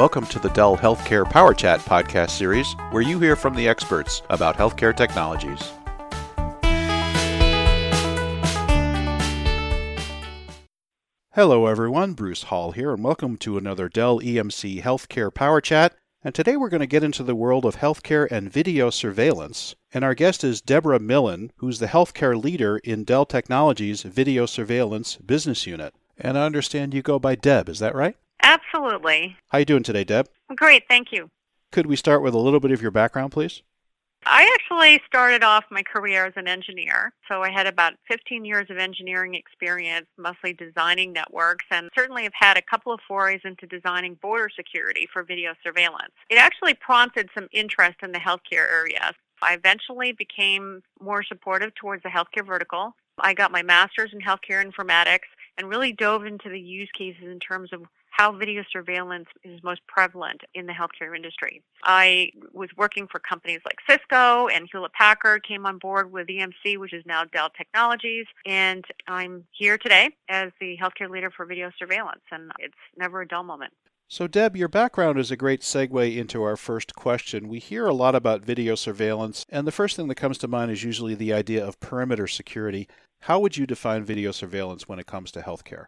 Welcome to the Dell Healthcare Power Chat podcast series, where you hear from the experts about healthcare technologies. Hello, everyone. Bruce Hall here, and welcome to another Dell EMC Healthcare Power Chat. And today we're going to get into the world of healthcare and video surveillance. And our guest is Deborah Millen, who's the healthcare leader in Dell Technologies Video Surveillance Business Unit. And I understand you go by Deb, is that right? Absolutely. How you doing today, Deb? Great, thank you. Could we start with a little bit of your background, please? I actually started off my career as an engineer. So I had about 15 years of engineering experience, mostly designing networks, and certainly have had a couple of forays into designing border security for video surveillance. It actually prompted some interest in the healthcare area. I eventually became more supportive towards the healthcare vertical. I got my master's in healthcare informatics and really dove into the use cases in terms of how video surveillance is most prevalent in the healthcare industry. I was working for companies like Cisco and Hewlett Packard came on board with EMC, which is now Dell Technologies, and I'm here today as the healthcare leader for video surveillance, and it's never a dull moment. So, Deb, your background is a great segue into our first question. We hear a lot about video surveillance, and the first thing that comes to mind is usually the idea of perimeter security. How would you define video surveillance when it comes to healthcare?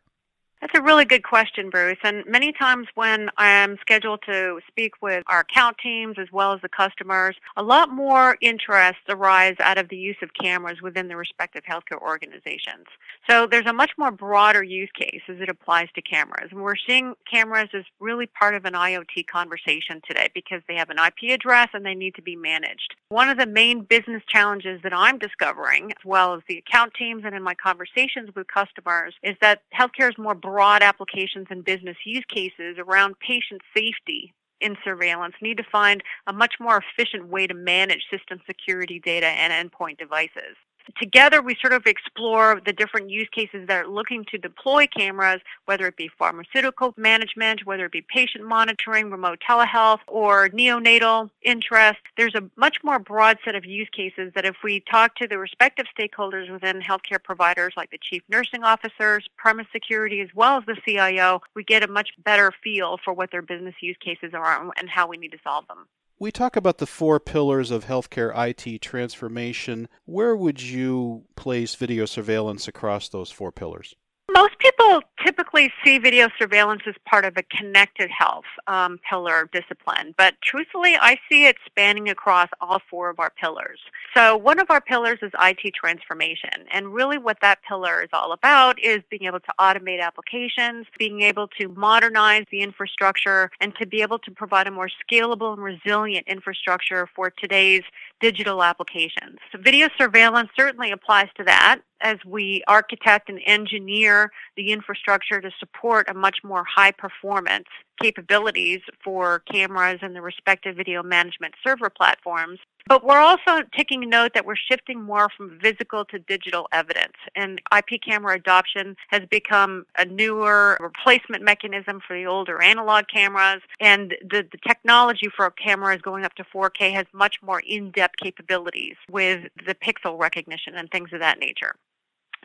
That's a really good question, Bruce. And many times when I'm scheduled to speak with our account teams as well as the customers, a lot more interest arise out of the use of cameras within the respective healthcare organizations. So there's a much more broader use case as it applies to cameras. And we're seeing cameras as really part of an IoT conversation today because they have an IP address and they need to be managed. One of the main business challenges that I'm discovering, as well as the account teams and in my conversations with customers, is that healthcare is more broad applications and business use cases around patient safety in surveillance need to find a much more efficient way to manage system security data and endpoint devices together we sort of explore the different use cases that are looking to deploy cameras, whether it be pharmaceutical management, whether it be patient monitoring, remote telehealth, or neonatal interest. There's a much more broad set of use cases that if we talk to the respective stakeholders within healthcare providers like the chief nursing officers, premise security, as well as the CIO, we get a much better feel for what their business use cases are and how we need to solve them. We talk about the four pillars of healthcare IT transformation. Where would you place video surveillance across those four pillars? Most people typically see video surveillance as part of a connected health um, pillar discipline, but truthfully, I see it spanning across all four of our pillars. So, one of our pillars is IT transformation, and really what that pillar is all about is being able to automate applications, being able to modernize the infrastructure, and to be able to provide a more scalable and resilient infrastructure for today's digital applications. So, video surveillance certainly applies to that as we architect and engineer the infrastructure to support a much more high performance capabilities for cameras and the respective video management server platforms. But we're also taking note that we're shifting more from physical to digital evidence. And IP camera adoption has become a newer replacement mechanism for the older analog cameras. And the, the technology for cameras going up to 4K has much more in-depth capabilities with the pixel recognition and things of that nature.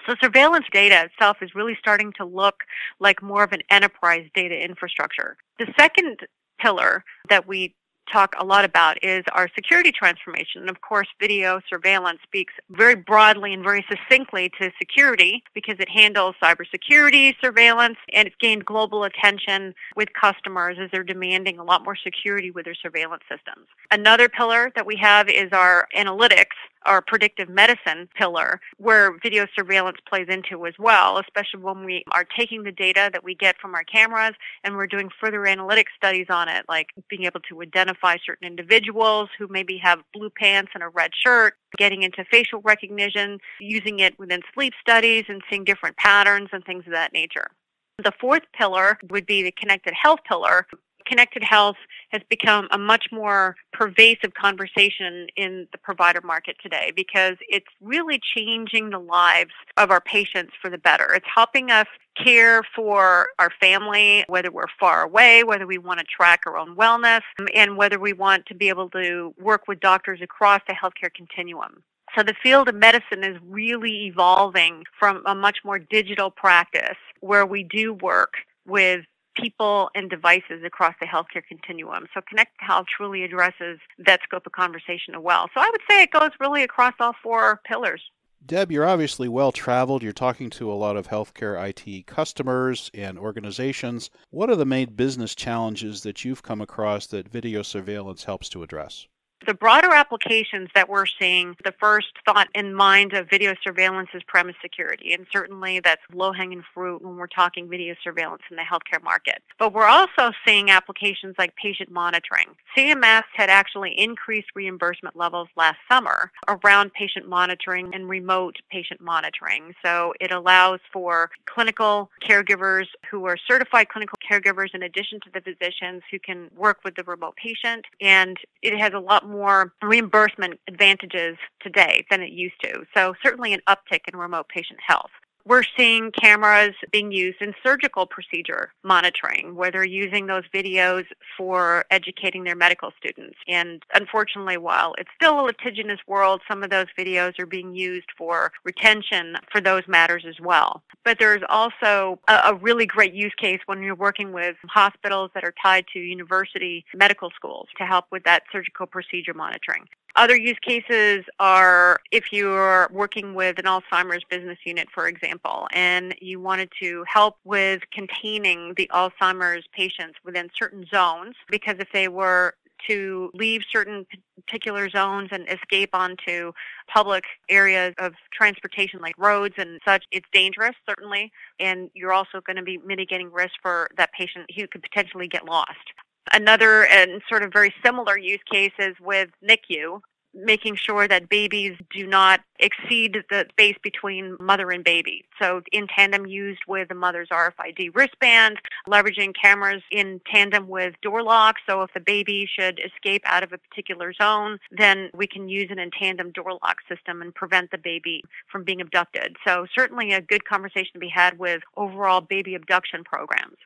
So surveillance data itself is really starting to look like more of an enterprise data infrastructure. The second pillar that we talk a lot about is our security transformation. And of course, video surveillance speaks very broadly and very succinctly to security because it handles cybersecurity surveillance and it's gained global attention with customers as they're demanding a lot more security with their surveillance systems. Another pillar that we have is our analytics our predictive medicine pillar where video surveillance plays into as well, especially when we are taking the data that we get from our cameras and we're doing further analytic studies on it, like being able to identify certain individuals who maybe have blue pants and a red shirt, getting into facial recognition, using it within sleep studies and seeing different patterns and things of that nature. The fourth pillar would be the connected health pillar, connected health has become a much more pervasive conversation in the provider market today because it's really changing the lives of our patients for the better. It's helping us care for our family, whether we're far away, whether we want to track our own wellness, um, and whether we want to be able to work with doctors across the healthcare continuum. So the field of medicine is really evolving from a much more digital practice where we do work with people and devices across the healthcare continuum. So Connected Health truly addresses that scope of conversation as well. So I would say it goes really across all four pillars. Deb, you're obviously well traveled. You're talking to a lot of healthcare IT customers and organizations. What are the main business challenges that you've come across that video surveillance helps to address? The broader applications that we're seeing, the first thought in mind of video surveillance is premise security. And certainly that's low hanging fruit when we're talking video surveillance in the healthcare market. But we're also seeing applications like patient monitoring. CMS had actually increased reimbursement levels last summer around patient monitoring and remote patient monitoring. So it allows for clinical caregivers who are certified clinical caregivers in addition to the physicians who can work with the remote patient. And it has a lot more reimbursement advantages today than it used to. So certainly an uptick in remote patient health. We're seeing cameras being used in surgical procedure monitoring, where they're using those videos for educating their medical students. And unfortunately, while it's still a litigious world, some of those videos are being used for retention for those matters as well. But there's also a, a really great use case when you're working with hospitals that are tied to university medical schools to help with that surgical procedure monitoring. Other use cases are if you're working with an Alzheimer's business unit, for example, and you wanted to help with containing the Alzheimer's patients within certain zones, because if they were to leave certain particular zones and escape onto public areas of transportation like roads and such, it's dangerous, certainly. And you're also going to be mitigating risk for that patient who could potentially get lost. Another and sort of very similar use cases with NICU, making sure that babies do not exceed the space between mother and baby. So in tandem used with the mother's RFID wristband, leveraging cameras in tandem with door locks. So if the baby should escape out of a particular zone, then we can use an in tandem door lock system and prevent the baby from being abducted. So certainly a good conversation to be had with overall baby abduction programs.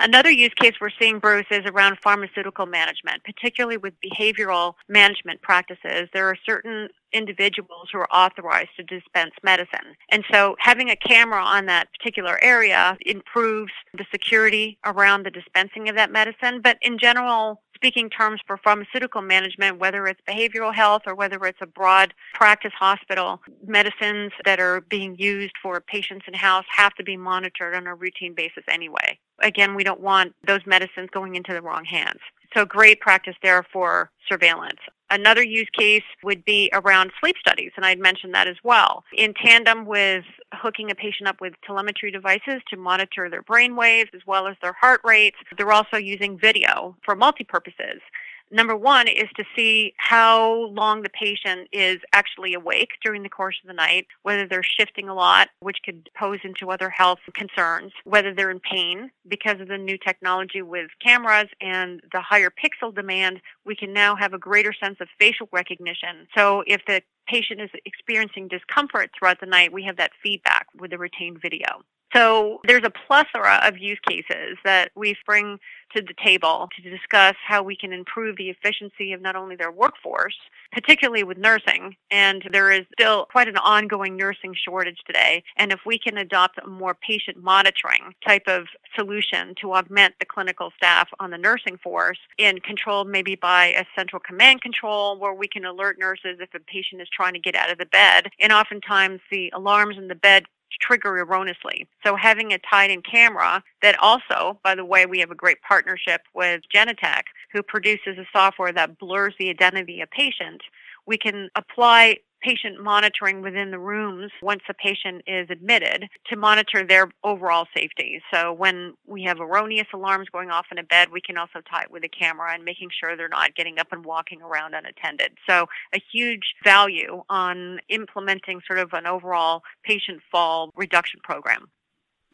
Another use case we're seeing, Bruce, is around pharmaceutical management, particularly with behavioral management practices. There are certain individuals who are authorized to dispense medicine. And so having a camera on that particular area improves the security around the dispensing of that medicine. But in general, speaking terms for pharmaceutical management, whether it's behavioral health or whether it's a broad practice hospital, medicines that are being used for patients in house have to be monitored on a routine basis anyway. Again, we don't want those medicines going into the wrong hands. So great practice there for surveillance. Another use case would be around sleep studies, and I'd mentioned that as well. In tandem with hooking a patient up with telemetry devices to monitor their brain waves as well as their heart rates, they're also using video for multi purposes. Number one is to see how long the patient is actually awake during the course of the night, whether they're shifting a lot, which could pose into other health concerns, whether they're in pain because of the new technology with cameras and the higher pixel demand, we can now have a greater sense of facial recognition. So if the patient is experiencing discomfort throughout the night, we have that feedback with the retained video. So there's a plethora of use cases that we bring to the table to discuss how we can improve the efficiency of not only their workforce, particularly with nursing, and there is still quite an ongoing nursing shortage today. And if we can adopt a more patient monitoring type of solution to augment the clinical staff on the nursing force and controlled maybe by a central command control where we can alert nurses if a patient is trying to get out of the bed. And oftentimes the alarms in the bed trigger erroneously. So having a tied-in camera that also, by the way, we have a great partnership with Genetec, who produces a software that blurs the identity of patient. We can apply patient monitoring within the rooms once the patient is admitted to monitor their overall safety. So when we have erroneous alarms going off in a bed, we can also tie it with a camera and making sure they're not getting up and walking around unattended. So a huge value on implementing sort of an overall patient fall reduction program.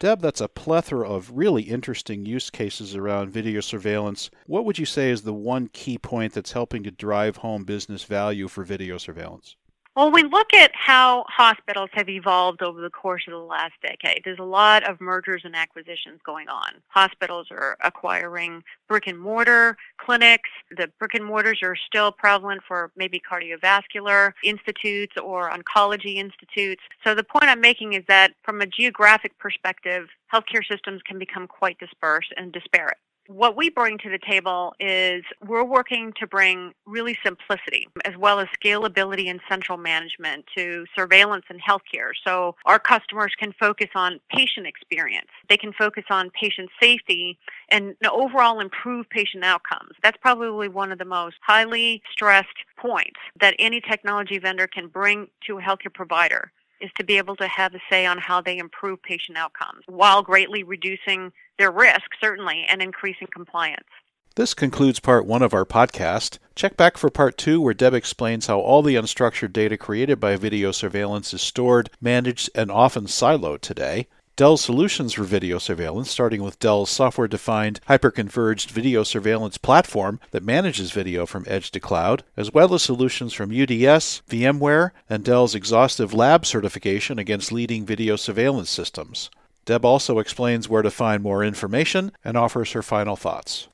Deb, that's a plethora of really interesting use cases around video surveillance. What would you say is the one key point that's helping to drive home business value for video surveillance? Well, we look at how hospitals have evolved over the course of the last decade. There's a lot of mergers and acquisitions going on. Hospitals are acquiring brick and mortar clinics. The brick and mortars are still prevalent for maybe cardiovascular institutes or oncology institutes. So the point I'm making is that from a geographic perspective, healthcare systems can become quite dispersed and disparate what we bring to the table is we're working to bring really simplicity as well as scalability and central management to surveillance and healthcare. So our customers can focus on patient experience. They can focus on patient safety and overall improve patient outcomes. That's probably one of the most highly stressed points that any technology vendor can bring to a healthcare provider is to be able to have a say on how they improve patient outcomes while greatly reducing their risk, certainly, and increasing compliance. This concludes part one of our podcast. Check back for part two, where Deb explains how all the unstructured data created by video surveillance is stored, managed, and often siloed today. Dell's solutions for video surveillance, starting with Dell's software defined hyperconverged video surveillance platform that manages video from edge to cloud, as well as solutions from UDS, VMware, and Dell's exhaustive lab certification against leading video surveillance systems. Deb also explains where to find more information and offers her final thoughts.